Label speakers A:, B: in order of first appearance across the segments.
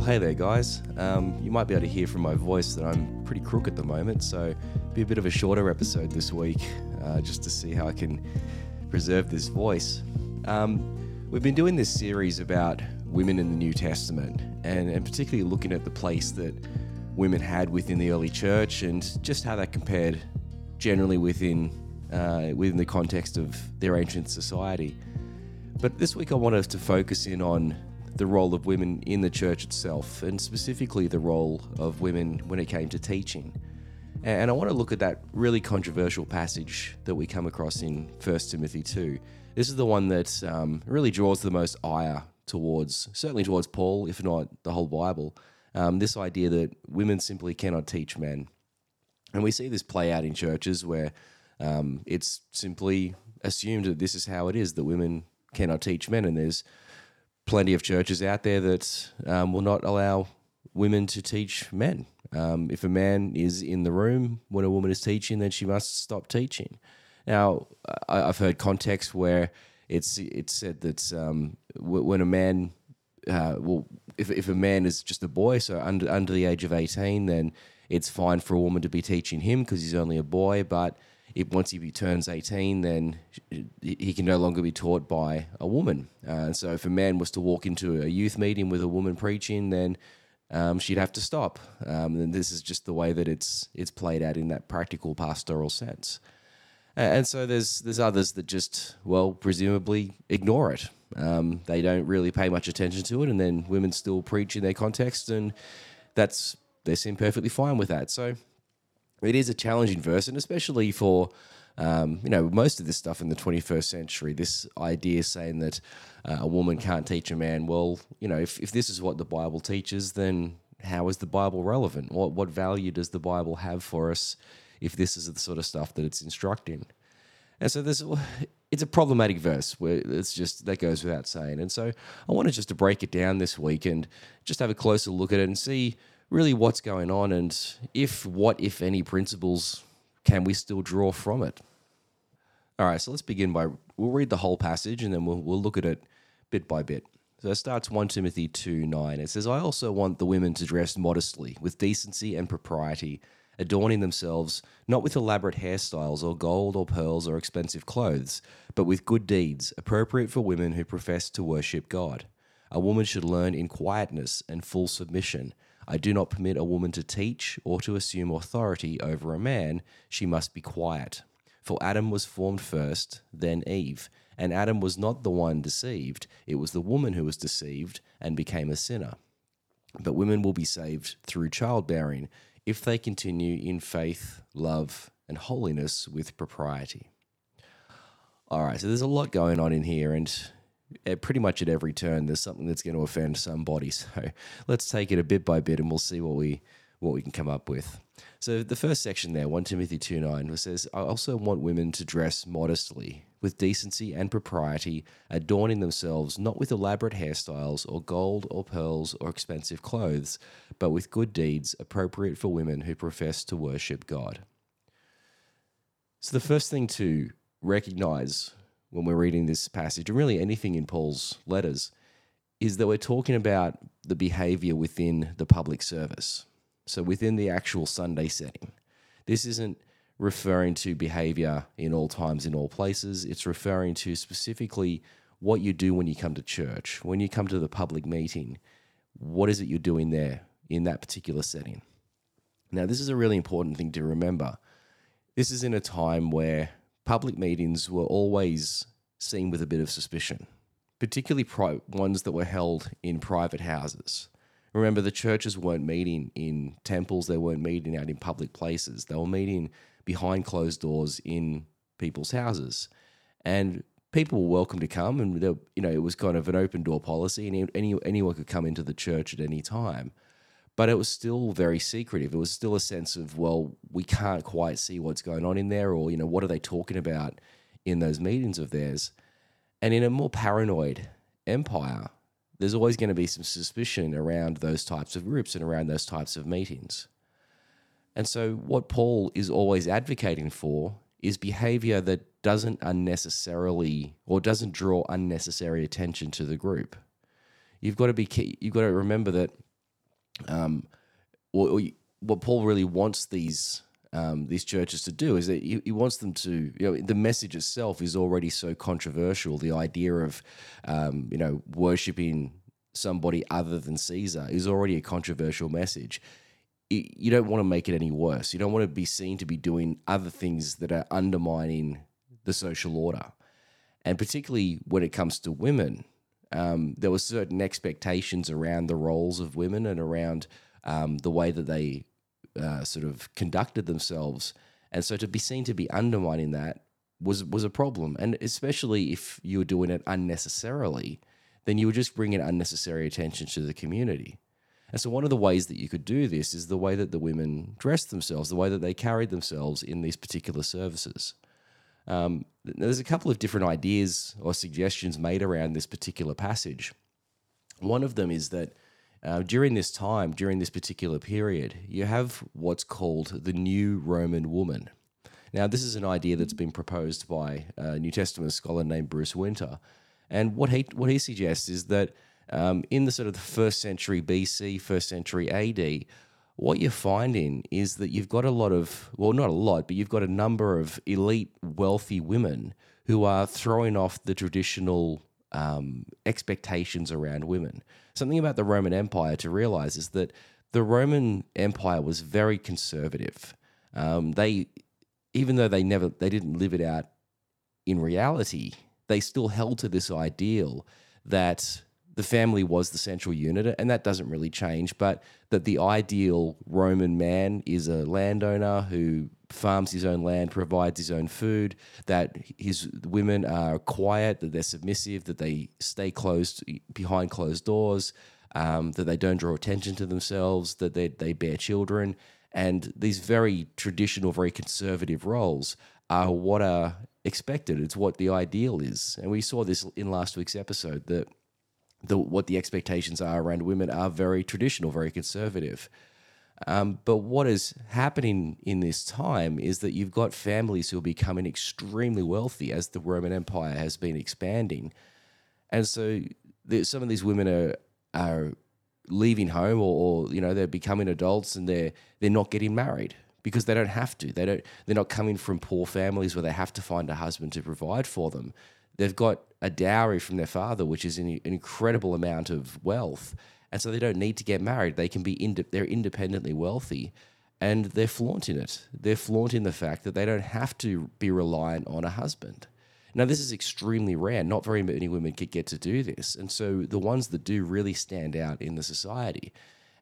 A: Well, hey there, guys. Um, you might be able to hear from my voice that I'm pretty crook at the moment, so be a bit of a shorter episode this week, uh, just to see how I can preserve this voice. Um, we've been doing this series about women in the New Testament, and, and particularly looking at the place that women had within the early church, and just how that compared generally within uh, within the context of their ancient society. But this week, I wanted to focus in on the role of women in the church itself, and specifically the role of women when it came to teaching. And I want to look at that really controversial passage that we come across in 1 Timothy 2. This is the one that um, really draws the most ire towards, certainly towards Paul, if not the whole Bible. Um, this idea that women simply cannot teach men. And we see this play out in churches where um, it's simply assumed that this is how it is, that women cannot teach men. And there's plenty of churches out there that um, will not allow women to teach men. Um, if a man is in the room when a woman is teaching, then she must stop teaching. Now, I, have heard contexts where it's it's said that um, when a man, uh, well, if, if a man is just a boy, so under under the age of eighteen, then it's fine for a woman to be teaching him because he's only a boy. But it, once he turns 18, then he can no longer be taught by a woman. Uh, so if a man was to walk into a youth meeting with a woman preaching, then um, she'd have to stop. Um, and this is just the way that it's it's played out in that practical pastoral sense. And so there's there's others that just well presumably ignore it. Um, they don't really pay much attention to it, and then women still preach in their context, and that's they seem perfectly fine with that. So it is a challenging verse, and especially for um, you know most of this stuff in the 21st century. This idea saying that uh, a woman can't teach a man. Well, you know, if, if this is what the Bible teaches, then how is the Bible relevant? What what value does the Bible have for us if this is the sort of stuff that it's instructing? And so there's it's a problematic verse where it's just that goes without saying. And so I wanted just to break it down this week and just have a closer look at it and see really what's going on and if what if any principles can we still draw from it? All right so let's begin by we'll read the whole passage and then we'll, we'll look at it bit by bit. So it starts 1 timothy 2 9 it says i also want the women to dress modestly with decency and propriety adorning themselves not with elaborate hairstyles or gold or pearls or expensive clothes but with good deeds appropriate for women who profess to worship god. A woman should learn in quietness and full submission I do not permit a woman to teach or to assume authority over a man. She must be quiet. For Adam was formed first, then Eve. And Adam was not the one deceived, it was the woman who was deceived and became a sinner. But women will be saved through childbearing if they continue in faith, love, and holiness with propriety. All right, so there's a lot going on in here, and pretty much at every turn, there's something that's going to offend somebody. So let's take it a bit by bit, and we'll see what we what we can come up with. So the first section there, 1 Timothy 2 9, says, I also want women to dress modestly, with decency and propriety, adorning themselves not with elaborate hairstyles or gold or pearls or expensive clothes, but with good deeds appropriate for women who profess to worship God. So the first thing to recognize when we're reading this passage, and really anything in Paul's letters, is that we're talking about the behavior within the public service. So within the actual Sunday setting. This isn't referring to behavior in all times, in all places. It's referring to specifically what you do when you come to church, when you come to the public meeting. What is it you're doing there in that particular setting? Now, this is a really important thing to remember. This is in a time where public meetings were always seen with a bit of suspicion, particularly pri- ones that were held in private houses. Remember, the churches weren't meeting in temples, they weren't meeting out in public places, they were meeting behind closed doors in people's houses. And people were welcome to come, and you know it was kind of an open door policy, and any, anyone could come into the church at any time but it was still very secretive. It was still a sense of, well, we can't quite see what's going on in there, or, you know, what are they talking about in those meetings of theirs? And in a more paranoid empire, there's always going to be some suspicion around those types of groups and around those types of meetings. And so, what Paul is always advocating for is behavior that doesn't unnecessarily or doesn't draw unnecessary attention to the group. You've got to be you've got to remember that um, or, or what Paul really wants these um, these churches to do is that he, he, wants them to, you know, the message itself is already so controversial. The idea of, um, you know, worshiping somebody other than Caesar is already a controversial message. You don't want to make it any worse. You don't want to be seen to be doing other things that are undermining the social order. And particularly when it comes to women, um, there were certain expectations around the roles of women and around um, the way that they uh, sort of conducted themselves. And so to be seen to be undermining that was was a problem. And especially if you were doing it unnecessarily, then you were just bringing unnecessary attention to the community. And so one of the ways that you could do this is the way that the women dressed themselves, the way that they carried themselves in these particular services. Um, there's a couple of different ideas or suggestions made around this particular passage. One of them is that uh, during this time, during this particular period, you have what's called the New Roman Woman. Now, this is an idea that's been proposed by a New Testament scholar named Bruce Winter. And what he, what he suggests is that um, in the sort of the first century BC, first century AD, what you're finding is that you've got a lot of, well, not a lot, but you've got a number of elite, wealthy women who are throwing off the traditional um, expectations around women. Something about the Roman Empire to realize is that the Roman Empire was very conservative. Um, they, even though they never, they didn't live it out in reality, they still held to this ideal that the family was the central unit, and that doesn't really change. But that the ideal Roman man is a landowner who farms his own land, provides his own food, that his women are quiet, that they're submissive, that they stay closed behind closed doors, um, that they don't draw attention to themselves, that they, they bear children. And these very traditional, very conservative roles are what are expected. It's what the ideal is. And we saw this in last week's episode that the, what the expectations are around women are very traditional, very conservative. Um, but what is happening in this time is that you've got families who are becoming extremely wealthy as the Roman Empire has been expanding, and so the, some of these women are are leaving home, or, or you know they're becoming adults and they're they're not getting married because they don't have to. They don't. They're not coming from poor families where they have to find a husband to provide for them. They've got a dowry from their father, which is an, incredible amount of wealth and so they don't need to get married. They can be ind- they're independently wealthy, and they're flaunting it. They're flaunting the fact that they don't have to be reliant on a husband. Now, this is extremely rare. Not very many women could get to do this, and so the ones that do really stand out in the society.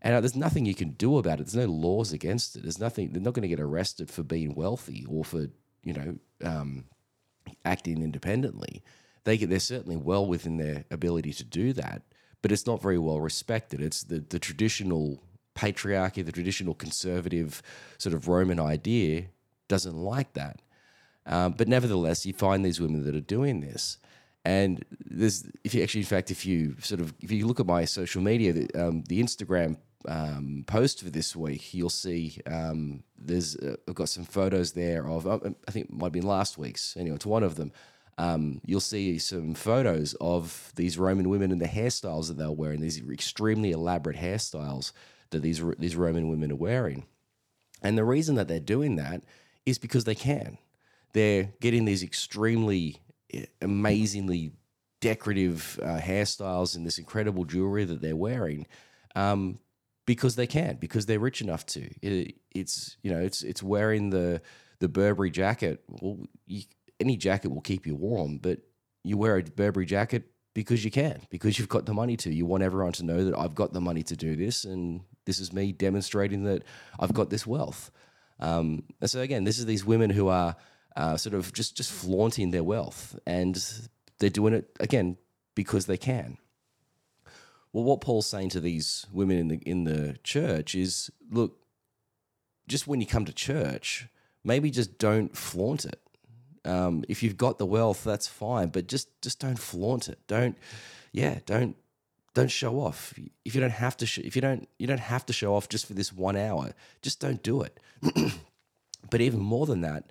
A: And uh, there's nothing you can do about it. There's no laws against it. There's nothing. They're not going to get arrested for being wealthy or for you know um, acting independently. They get, they're certainly well within their ability to do that but it's not very well respected. It's the, the traditional patriarchy, the traditional conservative sort of Roman idea doesn't like that. Um, but nevertheless, you find these women that are doing this. And there's, if you actually, in fact, if you sort of, if you look at my social media, the, um, the Instagram um, post for this week, you'll see um, there's, uh, I've got some photos there of, uh, I think it might have been last week's, anyway, it's one of them, um, you'll see some photos of these Roman women and the hairstyles that they're wearing, these extremely elaborate hairstyles that these, these Roman women are wearing. And the reason that they're doing that is because they can. They're getting these extremely eh, amazingly decorative uh, hairstyles and this incredible jewelry that they're wearing um, because they can, because they're rich enough to. It, it's you know it's it's wearing the the Burberry jacket. Well, you, any jacket will keep you warm, but you wear a Burberry jacket because you can, because you've got the money to. You want everyone to know that I've got the money to do this, and this is me demonstrating that I've got this wealth. Um, and so again, this is these women who are uh, sort of just just flaunting their wealth, and they're doing it again because they can. Well, what Paul's saying to these women in the in the church is, look, just when you come to church, maybe just don't flaunt it. Um, if you've got the wealth, that's fine, but just just don't flaunt it. Don't, yeah, don't don't show off. If you don't have to, sh- if you don't you don't have to show off just for this one hour. Just don't do it. but even more than that,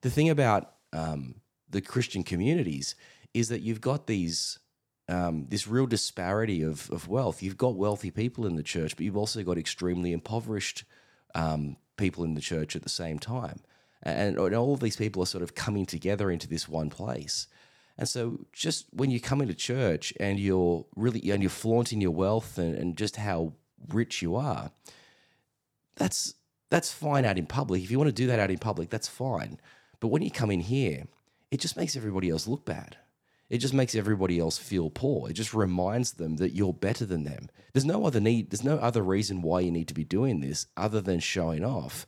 A: the thing about um, the Christian communities is that you've got these um, this real disparity of, of wealth. You've got wealthy people in the church, but you've also got extremely impoverished um, people in the church at the same time. And, and all of these people are sort of coming together into this one place. And so, just when you come into church and you're really and you're flaunting your wealth and, and just how rich you are, that's that's fine out in public. If you want to do that out in public, that's fine. But when you come in here, it just makes everybody else look bad. It just makes everybody else feel poor. It just reminds them that you're better than them. There's no other need, there's no other reason why you need to be doing this other than showing off.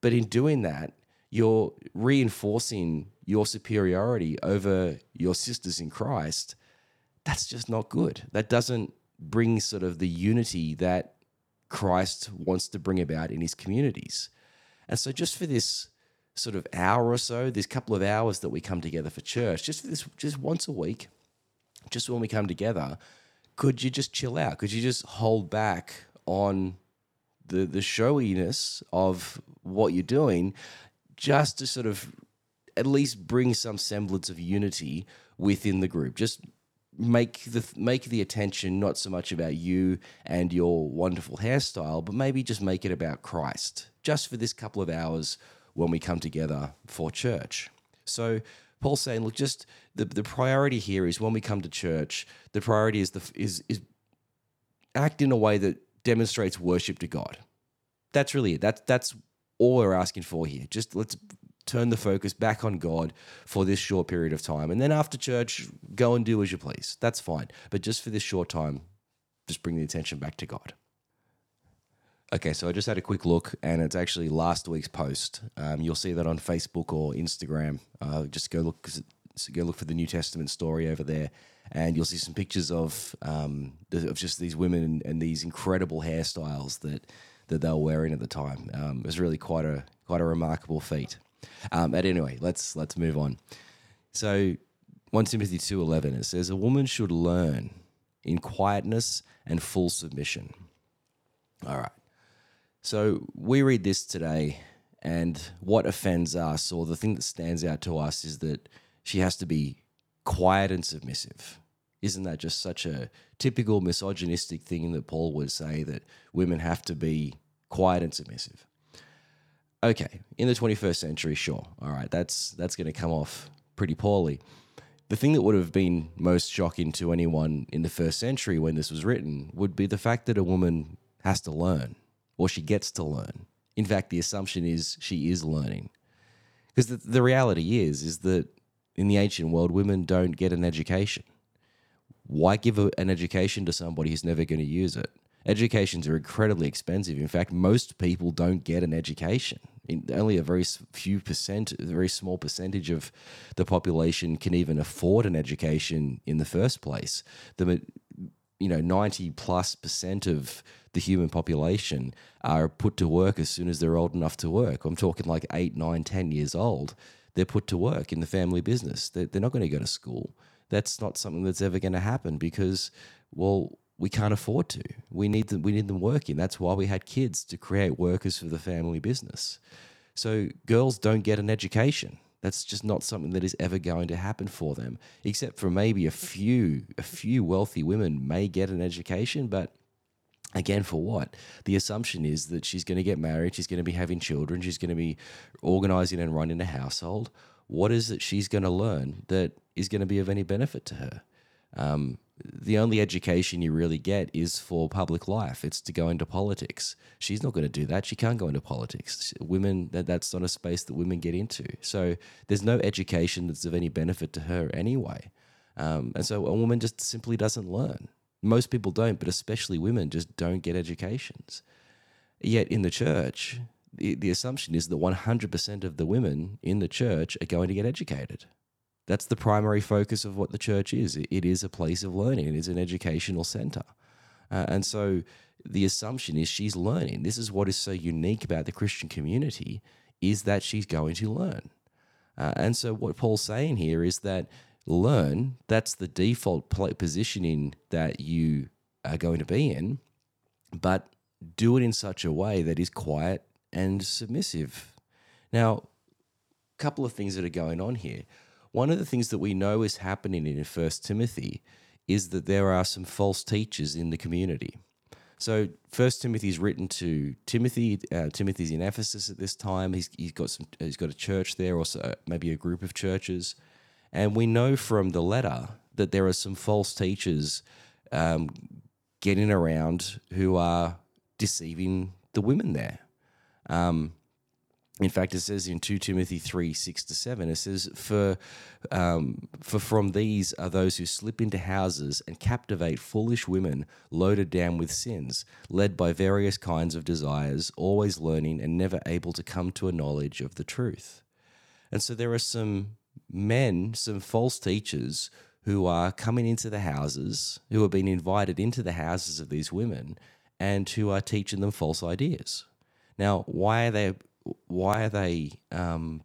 A: But in doing that, you're reinforcing your superiority over your sisters in Christ. That's just not good. That doesn't bring sort of the unity that Christ wants to bring about in his communities. And so, just for this sort of hour or so, this couple of hours that we come together for church, just for this, just once a week, just when we come together, could you just chill out? Could you just hold back on the the showiness of what you're doing, just to sort of at least bring some semblance of unity within the group? Just make the make the attention not so much about you and your wonderful hairstyle, but maybe just make it about Christ, just for this couple of hours when we come together for church. So Paul's saying, look, just the, the priority here is when we come to church, the priority is the is is act in a way that demonstrates worship to God. That's really it. That's that's all we're asking for here. Just let's turn the focus back on God for this short period of time. And then after church, go and do as you please. That's fine. But just for this short time, just bring the attention back to God. Okay, so I just had a quick look, and it's actually last week's post. Um, you'll see that on Facebook or Instagram. Uh, just go look, go look for the New Testament story over there, and you'll see some pictures of um, of just these women and, and, these incredible hairstyles that that they were wearing at the time. Um, it was really quite a quite a remarkable feat. Um, but anyway, let's let's move on. So, one Timothy two eleven it says, "A woman should learn in quietness and full submission." All right. So we read this today, and what offends us, or the thing that stands out to us, is that she has to be quiet and submissive. Isn't that just such a typical misogynistic thing that Paul would say that women have to be quiet and submissive? okay, in the 21st century, sure, all right, that's that's going to come off pretty poorly. The thing that would have been most shocking to anyone in the first century when this was written would be the fact that a woman has to learn or she gets to learn. In fact, the assumption is she is learning. Because the, the reality is is that in the ancient world women don't get an education. Why give a, an education to somebody who's never going to use it? educations are incredibly expensive. In fact, most people don't get an education. In, only a very few percent, a very small percentage of the population can even afford an education in the first place. The you know, 90 plus percent of the human population are put to work as soon as they're old enough to work. I'm talking like eight, nine, 10 years old. They're put to work in the family business. They're, they're not going to go to school. That's not something that's ever going to happen because, well, we can't afford to. We need them. We need them working. That's why we had kids to create workers for the family business. So girls don't get an education. That's just not something that is ever going to happen for them, except for maybe a few. A few wealthy women may get an education, but again, for what? The assumption is that she's going to get married. She's going to be having children. She's going to be organizing and running a household. What is it she's going to learn that is going to be of any benefit to her? Um, the only education you really get is for public life. It's to go into politics. She's not going to do that. She can't go into politics. Women, that, that's not a space that women get into. So there's no education that's of any benefit to her anyway. Um, and so a woman just simply doesn't learn. Most people don't, but especially women just don't get educations. Yet in the church, the, the assumption is that 100% of the women in the church are going to get educated. That's the primary focus of what the church is. It is a place of learning, it is an educational center. Uh, and so the assumption is she's learning. This is what is so unique about the Christian community is that she's going to learn. Uh, and so what Paul's saying here is that learn, that's the default positioning that you are going to be in, but do it in such a way that is quiet and submissive. Now, a couple of things that are going on here one of the things that we know is happening in First Timothy is that there are some false teachers in the community. So First Timothy is written to Timothy. Uh, Timothy's in Ephesus at this time. He's, he's got some. He's got a church there, or so, maybe a group of churches, and we know from the letter that there are some false teachers um, getting around who are deceiving the women there. Um, in fact, it says in 2 Timothy 3 6 to 7, it says, for, um, for from these are those who slip into houses and captivate foolish women loaded down with sins, led by various kinds of desires, always learning and never able to come to a knowledge of the truth. And so there are some men, some false teachers who are coming into the houses, who are being invited into the houses of these women, and who are teaching them false ideas. Now, why are they why are they um,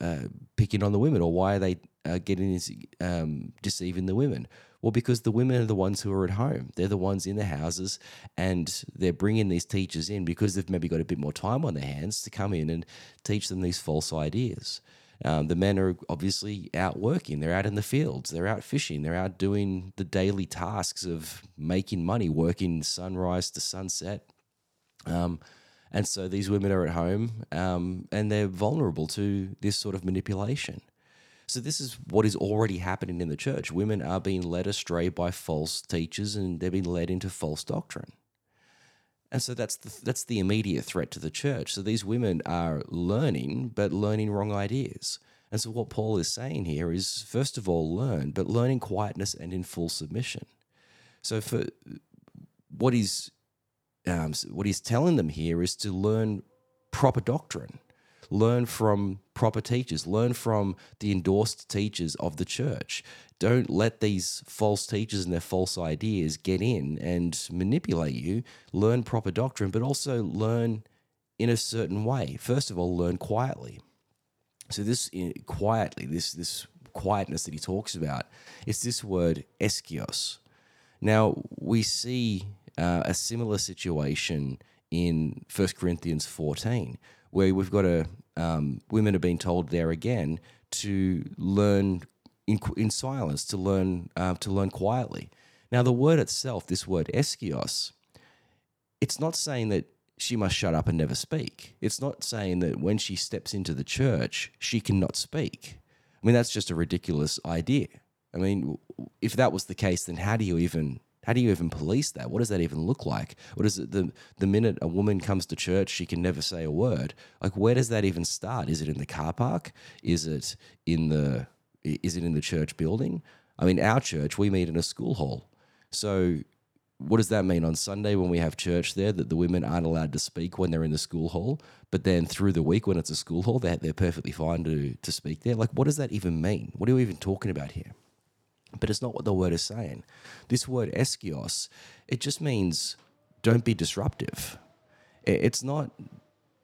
A: uh, picking on the women, or why are they uh, getting um, deceiving the women? Well, because the women are the ones who are at home. They're the ones in the houses, and they're bringing these teachers in because they've maybe got a bit more time on their hands to come in and teach them these false ideas. Um, the men are obviously out working. They're out in the fields. They're out fishing. They're out doing the daily tasks of making money, working sunrise to sunset. Um, and so these women are at home um, and they're vulnerable to this sort of manipulation. So, this is what is already happening in the church. Women are being led astray by false teachers and they're being led into false doctrine. And so that's the, that's the immediate threat to the church. So these women are learning, but learning wrong ideas. And so what Paul is saying here is, first of all, learn, but learn in quietness and in full submission. So for what he's um, what he's telling them here is to learn proper doctrine, learn from proper teachers, learn from the endorsed teachers of the church. Don't let these false teachers and their false ideas get in and manipulate you. Learn proper doctrine, but also learn in a certain way. First of all, learn quietly. So this quietly, this this quietness that he talks about, is this word eskios. Now we see uh, a similar situation in 1 Corinthians 14, where we've got a um, women are being told there again to learn in, in silence, to learn uh, to learn quietly. Now, the word itself, this word eskios, it's not saying that she must shut up and never speak. It's not saying that when she steps into the church, she cannot speak. I mean, that's just a ridiculous idea. I mean, if that was the case, then how do you even how do you even police that? What does that even look like? What is it? The the minute a woman comes to church, she can never say a word. Like, where does that even start? Is it in the car park? Is it in the is it in the church building? I mean, our church we meet in a school hall. So, what does that mean on Sunday when we have church there? That the women aren't allowed to speak when they're in the school hall, but then through the week when it's a school hall, they're they're perfectly fine to to speak there. Like, what does that even mean? What are we even talking about here? But it's not what the word is saying. This word eskios, it just means don't be disruptive. It's not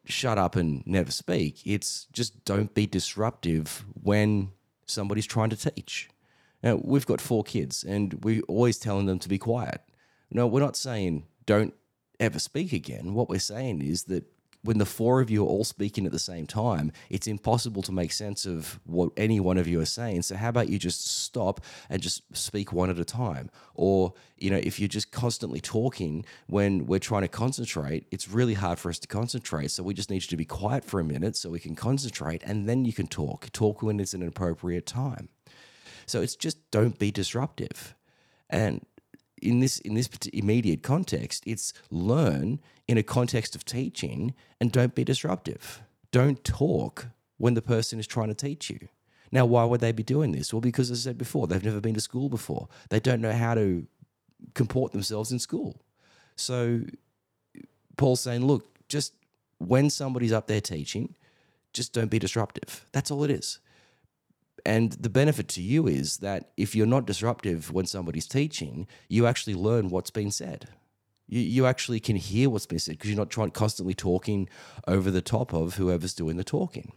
A: shut up and never speak. It's just don't be disruptive when somebody's trying to teach. Now, we've got four kids and we're always telling them to be quiet. No, we're not saying don't ever speak again. What we're saying is that when the four of you are all speaking at the same time, it's impossible to make sense of what any one of you are saying. So how about you just stop and just speak one at a time? Or, you know, if you're just constantly talking when we're trying to concentrate, it's really hard for us to concentrate. So we just need you to be quiet for a minute so we can concentrate and then you can talk. Talk when it's an appropriate time. So it's just don't be disruptive. And in this in this immediate context, it's learn in a context of teaching and don't be disruptive. Don't talk when the person is trying to teach you. Now, why would they be doing this? Well, because as I said before, they've never been to school before. They don't know how to comport themselves in school. So Paul's saying, look, just when somebody's up there teaching, just don't be disruptive. That's all it is. And the benefit to you is that if you're not disruptive when somebody's teaching, you actually learn what's been said. You, you actually can hear what's been said because you're not trying constantly talking over the top of whoever's doing the talking.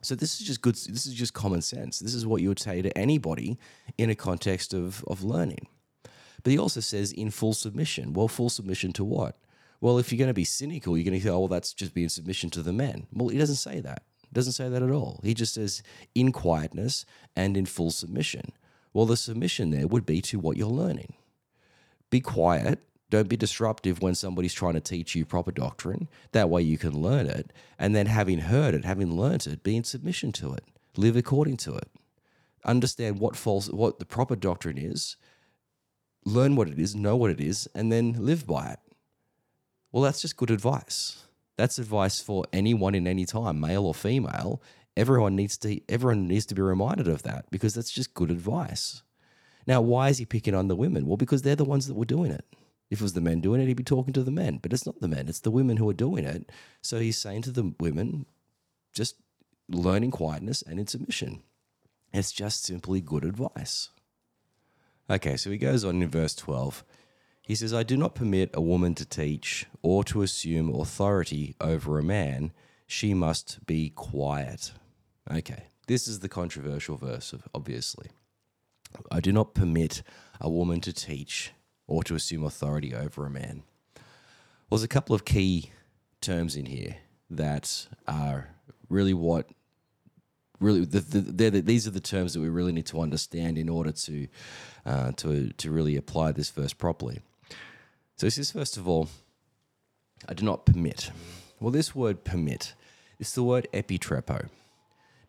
A: So this is just good. This is just common sense. This is what you would say to anybody in a context of, of learning. But he also says in full submission. Well, full submission to what? Well, if you're going to be cynical, you're going to say, oh, well, that's just being submission to the men. Well, he doesn't say that. Doesn't say that at all. He just says in quietness and in full submission. Well, the submission there would be to what you're learning. Be quiet. Don't be disruptive when somebody's trying to teach you proper doctrine. That way you can learn it. And then, having heard it, having learnt it, be in submission to it. Live according to it. Understand what false, what the proper doctrine is. Learn what it is, know what it is, and then live by it. Well, that's just good advice. That's advice for anyone in any time, male or female. Everyone needs to everyone needs to be reminded of that because that's just good advice. Now, why is he picking on the women? Well, because they're the ones that were doing it. If it was the men doing it, he'd be talking to the men, but it's not the men, it's the women who are doing it. So he's saying to the women, just learn in quietness and in submission. It's just simply good advice. Okay, so he goes on in verse 12. He says, I do not permit a woman to teach or to assume authority over a man. She must be quiet. Okay, this is the controversial verse, obviously. I do not permit a woman to teach or to assume authority over a man. Well, there's a couple of key terms in here that are really what really the, the, the, these are the terms that we really need to understand in order to uh, to to really apply this verse properly. So he says, first of all, I do not permit. Well, this word permit is the word epitrepo.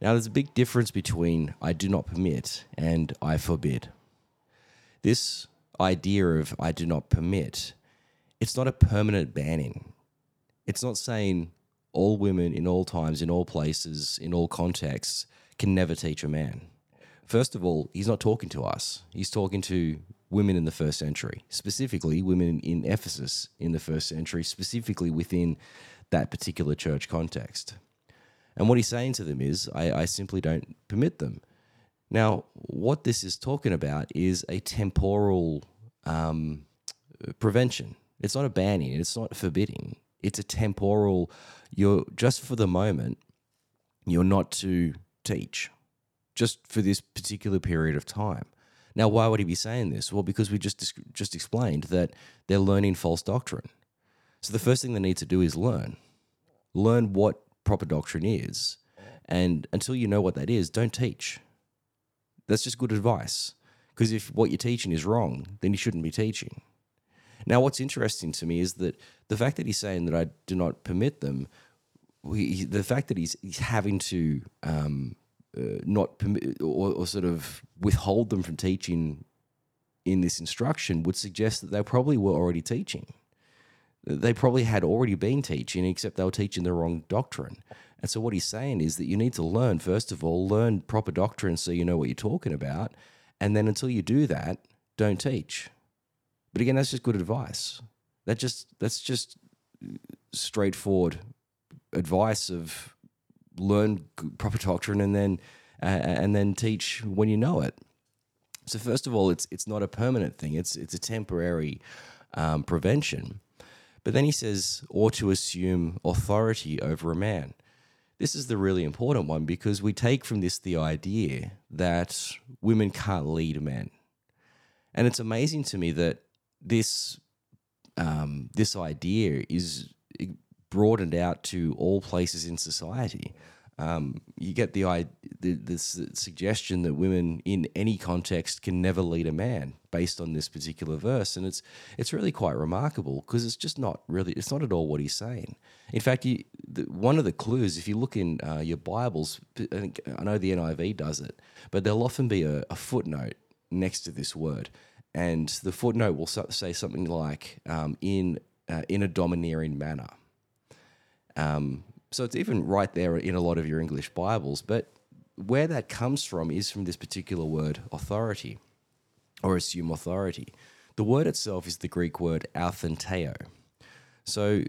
A: Now, there's a big difference between I do not permit and I forbid. This idea of I do not permit, it's not a permanent banning. It's not saying all women in all times, in all places, in all contexts can never teach a man. First of all, he's not talking to us. He's talking to women in the first century, specifically women in Ephesus in the first century, specifically within that particular church context. And what he's saying to them is, I, I simply don't permit them. Now, what this is talking about is a temporal um, prevention. It's not a banning, it's not forbidding. It's a temporal, you're just for the moment, you're not to teach, just for this particular period of time. Now, why would he be saying this? Well, because we just just explained that they're learning false doctrine. So the first thing they need to do is learn, learn what proper doctrine is, and until you know what that is, don't teach. That's just good advice. Because if what you're teaching is wrong, then you shouldn't be teaching. Now, what's interesting to me is that the fact that he's saying that I do not permit them, he, the fact that he's, he's having to um, uh, not permit or, or sort of withhold them from teaching in this instruction would suggest that they probably were already teaching. They probably had already been teaching, except they were teaching the wrong doctrine. And so, what he's saying is that you need to learn, first of all, learn proper doctrine so you know what you're talking about. And then, until you do that, don't teach. But again, that's just good advice. That just that's just straightforward advice of learn proper doctrine and then uh, and then teach when you know it. So first of all, it's it's not a permanent thing. It's it's a temporary um, prevention. But then he says, or to assume authority over a man. This is the really important one because we take from this the idea that women can't lead men. And it's amazing to me that this um, this idea is broadened out to all places in society. Um, you get the, the this suggestion that women in any context can never lead a man based on this particular verse, and it's it's really quite remarkable because it's just not really it's not at all what he's saying. In fact, you, the, one of the clues, if you look in uh, your Bibles, I know the NIV does it, but there'll often be a, a footnote next to this word, and the footnote will say something like um, in uh, in a domineering manner. Um, so it's even right there in a lot of your English Bibles. But where that comes from is from this particular word, authority, or assume authority. The word itself is the Greek word authenteo. So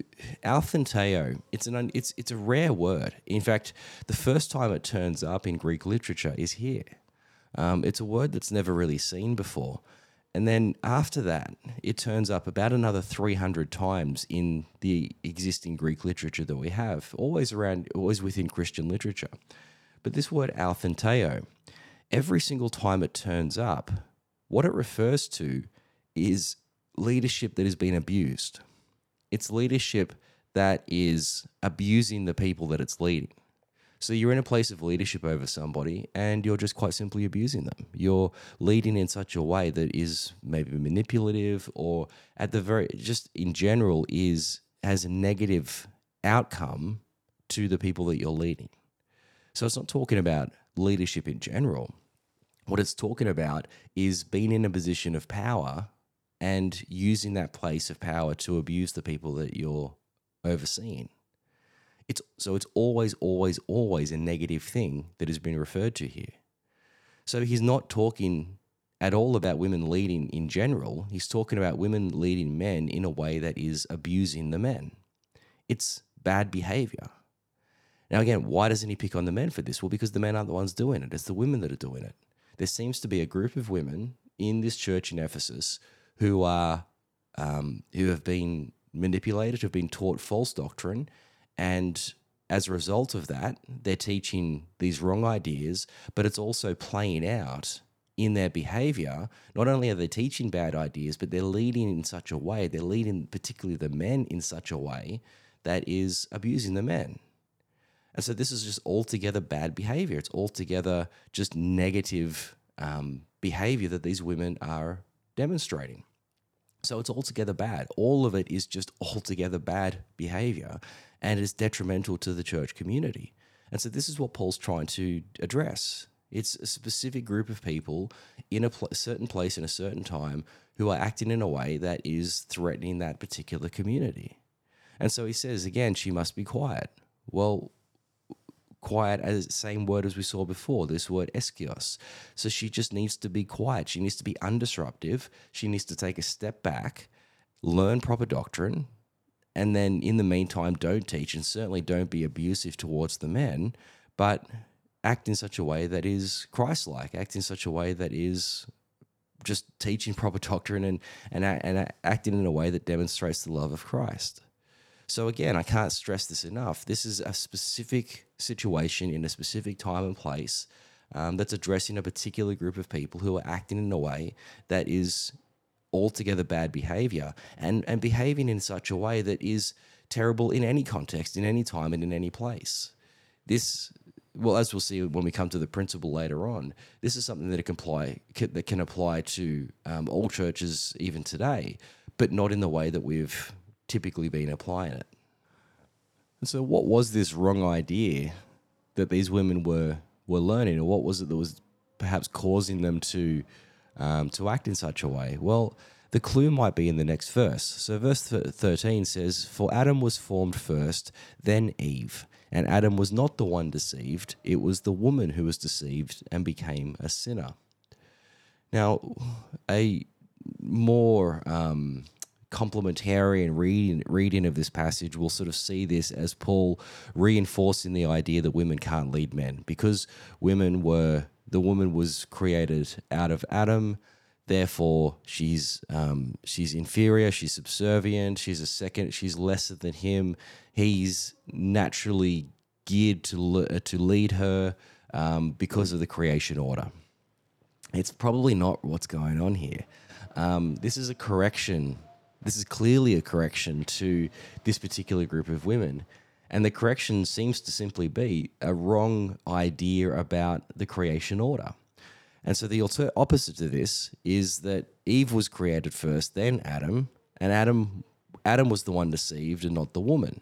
A: authenteo, it's an it's it's a rare word. In fact, the first time it turns up in Greek literature is here. Um, it's a word that's never really seen before. And then after that, it turns up about another 300 times in the existing Greek literature that we have, always around, always within Christian literature. But this word authenteo, every single time it turns up, what it refers to is leadership that has been abused. It's leadership that is abusing the people that it's leading. So you're in a place of leadership over somebody and you're just quite simply abusing them. You're leading in such a way that is maybe manipulative or at the very just in general is has a negative outcome to the people that you're leading. So it's not talking about leadership in general. What it's talking about is being in a position of power and using that place of power to abuse the people that you're overseeing. It's so it's always, always, always a negative thing that has been referred to here. So he's not talking at all about women leading in general. He's talking about women leading men in a way that is abusing the men. It's bad behavior. Now, again, why doesn't he pick on the men for this? Well, because the men aren't the ones doing it, it's the women that are doing it. There seems to be a group of women in this church in Ephesus who are um, who have been manipulated, who have been taught false doctrine, and as a result of that, they're teaching these wrong ideas, but it's also playing out in their behavior. Not only are they teaching bad ideas, but they're leading in such a way, they're leading particularly the men in such a way that is abusing the men. And so this is just altogether bad behavior. It's altogether just negative um, behavior that these women are demonstrating. So it's altogether bad. All of it is just altogether bad behavior and is detrimental to the church community. And so this is what Paul's trying to address. It's a specific group of people in a pl- certain place in a certain time who are acting in a way that is threatening that particular community. And so he says again, she must be quiet. Well, quiet as same word as we saw before, this word eskios. So she just needs to be quiet. She needs to be undisruptive. She needs to take a step back, learn proper doctrine, and then in the meantime, don't teach and certainly don't be abusive towards the men, but act in such a way that is Christ like, act in such a way that is just teaching proper doctrine and, and, and acting in a way that demonstrates the love of Christ. So, again, I can't stress this enough. This is a specific situation in a specific time and place um, that's addressing a particular group of people who are acting in a way that is altogether bad behavior and, and behaving in such a way that is terrible in any context, in any time, and in any place. This, well, as we'll see when we come to the principle later on, this is something that can apply that can apply to um, all churches even today, but not in the way that we've typically been applying it. And so, what was this wrong idea that these women were were learning, or what was it that was perhaps causing them to um, to act in such a way? Well, the clue might be in the next verse. So, verse 13 says, For Adam was formed first, then Eve. And Adam was not the one deceived, it was the woman who was deceived and became a sinner. Now, a more um, complementarian reading, reading of this passage will sort of see this as Paul reinforcing the idea that women can't lead men because women were the woman was created out of Adam. Therefore, she's um, she's inferior. She's subservient. She's a second. She's lesser than him. He's naturally geared to uh, to lead her um, because of the creation order. It's probably not what's going on here. Um, this is a correction. This is clearly a correction to this particular group of women. And the correction seems to simply be a wrong idea about the creation order. And so the alter- opposite to this is that Eve was created first, then Adam, and Adam Adam was the one deceived and not the woman.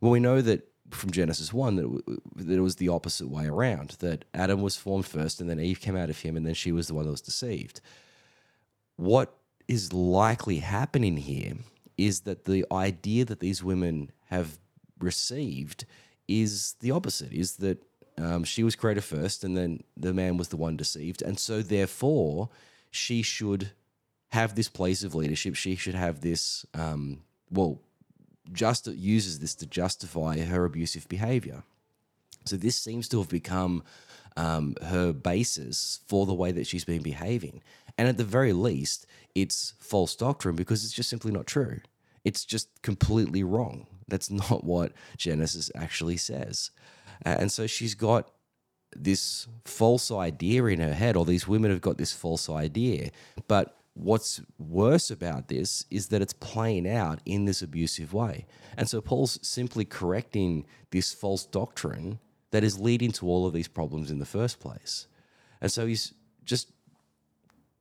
A: Well, we know that from Genesis 1 that, that it was the opposite way around, that Adam was formed first and then Eve came out of him and then she was the one that was deceived. What is likely happening here is that the idea that these women have received is the opposite is that um, she was created first and then the man was the one deceived. And so therefore she should have this place of leadership. She should have this um, well just uses this to justify her abusive behavior. So this seems to have become um, her basis for the way that she's been behaving. And at the very least it's false doctrine because it's just simply not true. It's just completely wrong that's not what Genesis actually says. And so she's got this false idea in her head, or these women have got this false idea. But what's worse about this is that it's playing out in this abusive way. And so Paul's simply correcting this false doctrine that is leading to all of these problems in the first place. And so he's just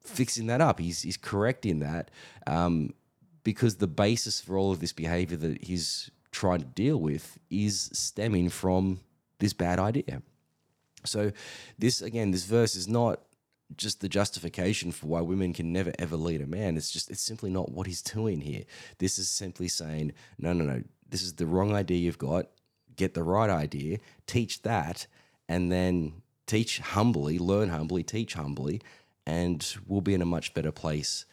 A: fixing that up. He's, he's correcting that um, because the basis for all of this behavior that he's trying to deal with is stemming from this bad idea. So, this again, this verse is not just the justification for why women can never ever lead a man. It's just, it's simply not what he's doing here. This is simply saying, no, no, no, this is the wrong idea you've got. Get the right idea, teach that, and then teach humbly, learn humbly, teach humbly, and we'll be in a much better place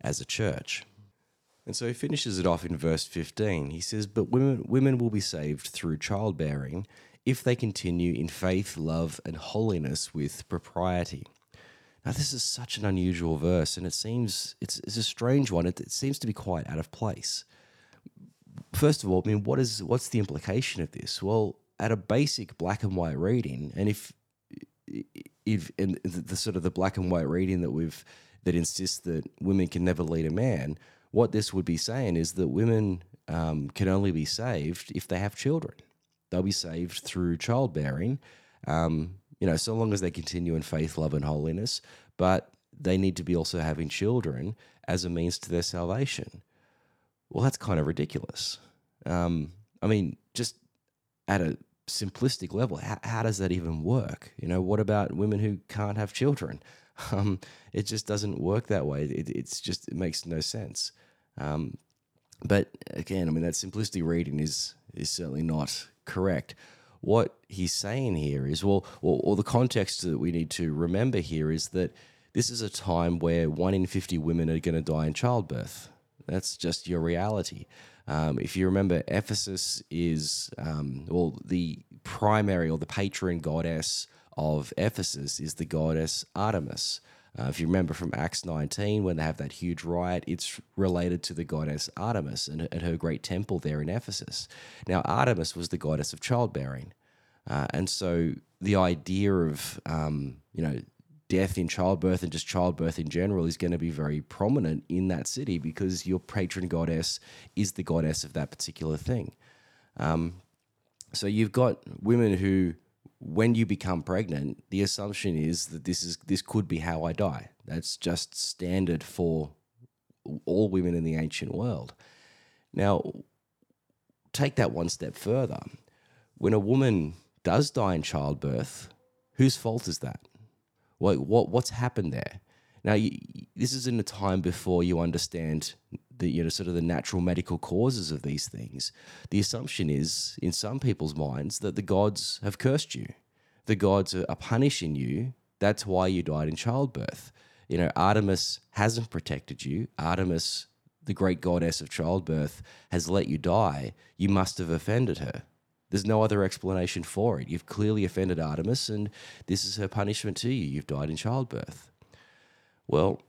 A: as a church. And so he finishes it off in verse 15. He says, But women, women will be saved through childbearing if they continue in faith, love, and holiness with propriety. Now, this is such an unusual verse, and it seems it's, it's a strange one. It, it seems to be quite out of place. First of all, I mean, what is what's the implication of this? Well, at a basic black and white reading, and if if in the, the sort of the black and white reading that we've that insists that women can never lead a man, what this would be saying is that women um, can only be saved if they have children. They'll be saved through childbearing, um, you know, so long as they continue in faith, love, and holiness. But they need to be also having children as a means to their salvation. Well, that's kind of ridiculous. Um, I mean, just at a simplistic level, how, how, does that even work? You know, what about women who can't have children? Um, it just doesn't work that way. It, it's just it makes no sense. Um, but again, I mean, that simplicity reading is is certainly not correct. What he's saying here is, well, or, or the context that we need to remember here is that this is a time where one in 50 women are going to die in childbirth. That's just your reality. Um, if you remember, Ephesus is, um, well, the primary or the patron goddess of Ephesus is the goddess Artemis. Uh, if you remember from Acts 19, when they have that huge riot, it's related to the goddess Artemis and, and her great temple there in Ephesus. Now, Artemis was the goddess of childbearing. Uh, and so the idea of, um, you know, death in childbirth and just childbirth in general is going to be very prominent in that city because your patron goddess is the goddess of that particular thing. Um, so you've got women who when you become pregnant, the assumption is that this is this could be how I die. That's just standard for all women in the ancient world. Now, take that one step further. When a woman does die in childbirth, whose fault is that? What what what's happened there? Now, you, this is in a time before you understand the you know sort of the natural medical causes of these things, the assumption is in some people's minds that the gods have cursed you, the gods are punishing you. That's why you died in childbirth. You know, Artemis hasn't protected you. Artemis, the great goddess of childbirth, has let you die. You must have offended her. There's no other explanation for it. You've clearly offended Artemis, and this is her punishment to you. You've died in childbirth. Well,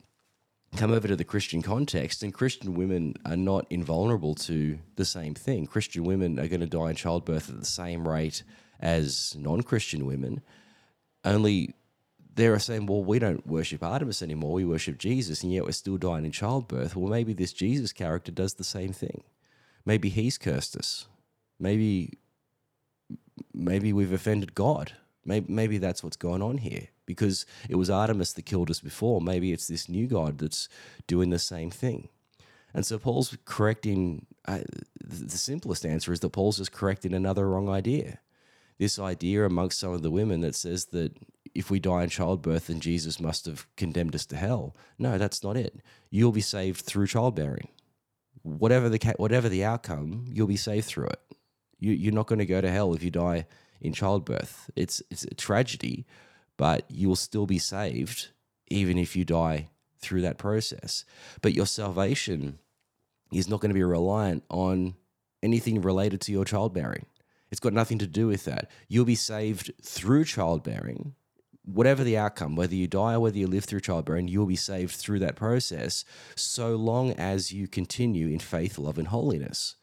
A: come over to the Christian context, and Christian women are not invulnerable to the same thing. Christian women are going to die in childbirth at the same rate as non Christian women, only they're saying, well, we don't worship Artemis anymore, we worship Jesus, and yet we're still dying in childbirth. Well, maybe this Jesus character does the same thing. Maybe he's cursed us. Maybe maybe we've offended God. Maybe, maybe that's what's going on here because it was Artemis that killed us before. Maybe it's this new God that's doing the same thing. And so Paul's correcting, uh, the simplest answer is that Paul's just correcting another wrong idea. This idea amongst some of the women that says that if we die in childbirth, then Jesus must have condemned us to hell. No, that's not it. You'll be saved through childbearing. Whatever the whatever the outcome, you'll be saved through it. You, you're not going to go to hell if you die in childbirth. It's it's a tragedy, but you will still be saved even if you die through that process. But your salvation is not going to be reliant on anything related to your childbearing. It's got nothing to do with that. You'll be saved through childbearing, whatever the outcome, whether you die or whether you live through childbearing, you'll be saved through that process so long as you continue in faith, love, and holiness.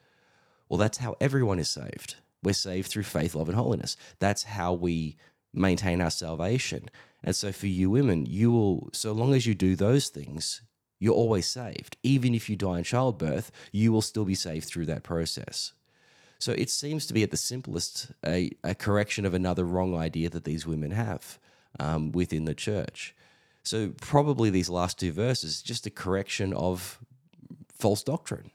A: Well, that's how everyone is saved. We're saved through faith, love, and holiness. That's how we maintain our salvation. And so for you women, you will, so long as you do those things, you're always saved. Even if you die in childbirth, you will still be saved through that process. So it seems to be at the simplest a, a correction of another wrong idea that these women have um, within the church. So probably these last two verses just a correction of false doctrine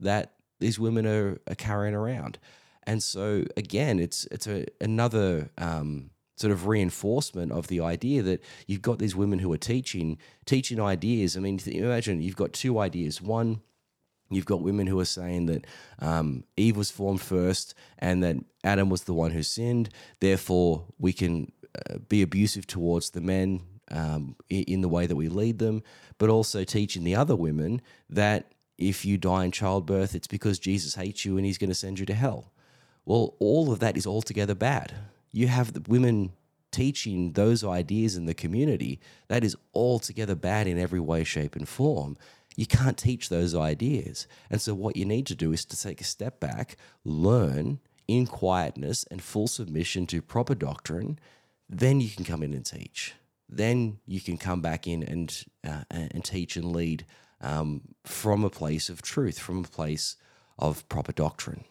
A: that these women are, are carrying around. And so again, it's it's a, another um, sort of reinforcement of the idea that you've got these women who are teaching teaching ideas. I mean, imagine you've got two ideas. One, you've got women who are saying that um, Eve was formed first and that Adam was the one who sinned. Therefore, we can uh, be abusive towards the men um, in the way that we lead them, but also teaching the other women that if you die in childbirth, it's because Jesus hates you and he's going to send you to hell. Well, all of that is altogether bad you have women teaching those ideas in the community, that is altogether bad in every way, shape, and form. You can't teach those ideas. And so, what you need to do is to take a step back, learn in quietness and full submission to proper doctrine. Then you can come in and teach. Then you can come back in and, uh, and teach and lead um, from a place of truth, from a place of proper doctrine.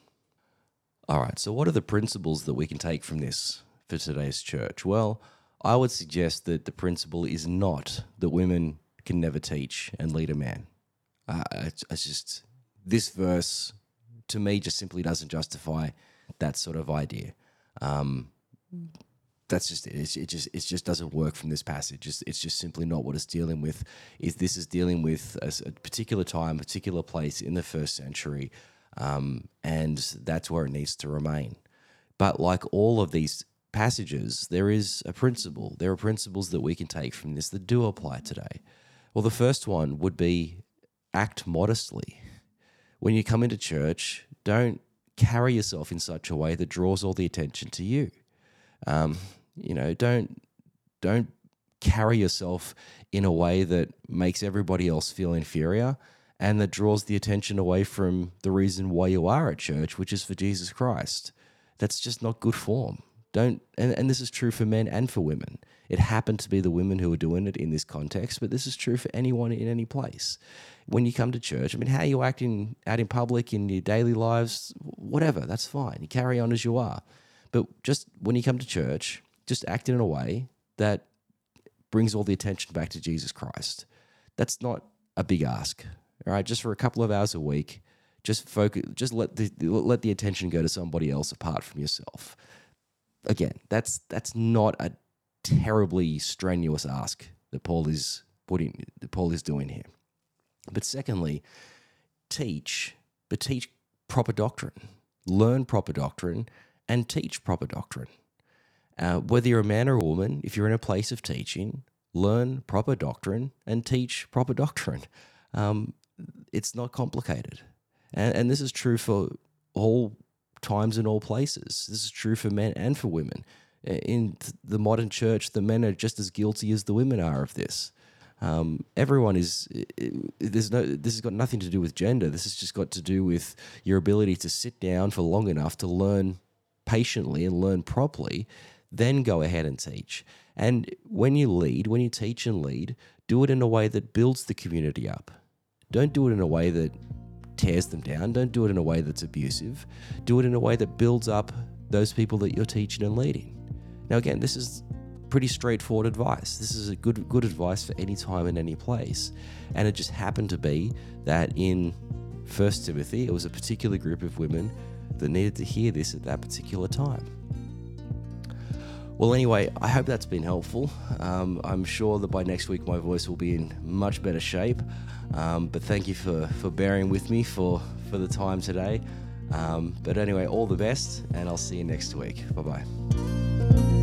A: All right, so what are the principles that we can take from this for today's church? Well, I would suggest that the principle is not that women can never teach and lead a man. Uh, it's, it's just this verse to me just simply doesn't justify that sort of idea. Um, that's just it. It just it just doesn't work from this passage. It's, it's just simply not what it's dealing with. Is this is dealing with a, a particular time, particular place in the first century um, and that's where it needs to remain. But like all of these passages, there is a principle. There are principles that we can take from this that do apply today. Well, the first one would be act modestly. When you come into church, don't carry yourself in such a way that draws all the attention to you. Um, you know, don't don't carry yourself in a way that makes everybody else feel inferior and that draws the attention away from the reason why you are at church, which is for Jesus Christ. That's just not good form. Don't and, and this is true for men and for women. It happened to be the women who were doing it in this context, but this is true for anyone in any place. When you come to church, I mean, how you act in out in public in your daily lives, whatever, that's fine. You carry on as you are. But just when you come to church, just act in a way that brings all the attention back to Jesus Christ. That's not a big ask right, just for a couple of hours a week, just focus, just let the let the attention go to somebody else apart from yourself. Again, that's that's not a terribly strenuous ask that Paul is putting that Paul is doing here. But secondly, teach, but teach proper doctrine, learn proper doctrine, and teach proper doctrine. Uh, whether you're a man or a woman, if you're in a place of teaching, learn proper doctrine and teach proper doctrine. Um, it's not complicated. And, and this is true for all times and all places. This is true for men and for women. In the modern church, the men are just as guilty as the women are of this. Um, everyone is. There's no. This has got nothing to do with gender. This has just got to do with your ability to sit down for long enough to learn patiently and learn properly. Then go ahead and teach. And when you lead, when you teach and lead, do it in a way that builds the community up. Don't do it in a way that tears them down. Don't do it in a way that's abusive. Do it in a way that builds up those people that you're teaching and leading. Now, again, this is pretty straightforward advice. This is a good good advice for any time and any place. And it just happened to be that in First Timothy, it was a particular group of women that needed to hear this at that particular time. Well, anyway, I hope that's been helpful. Um, I'm sure that by next week my voice will be in much better shape. Um, but thank you for, for bearing with me for, for the time today. Um, but anyway, all the best, and I'll see you next week. Bye bye.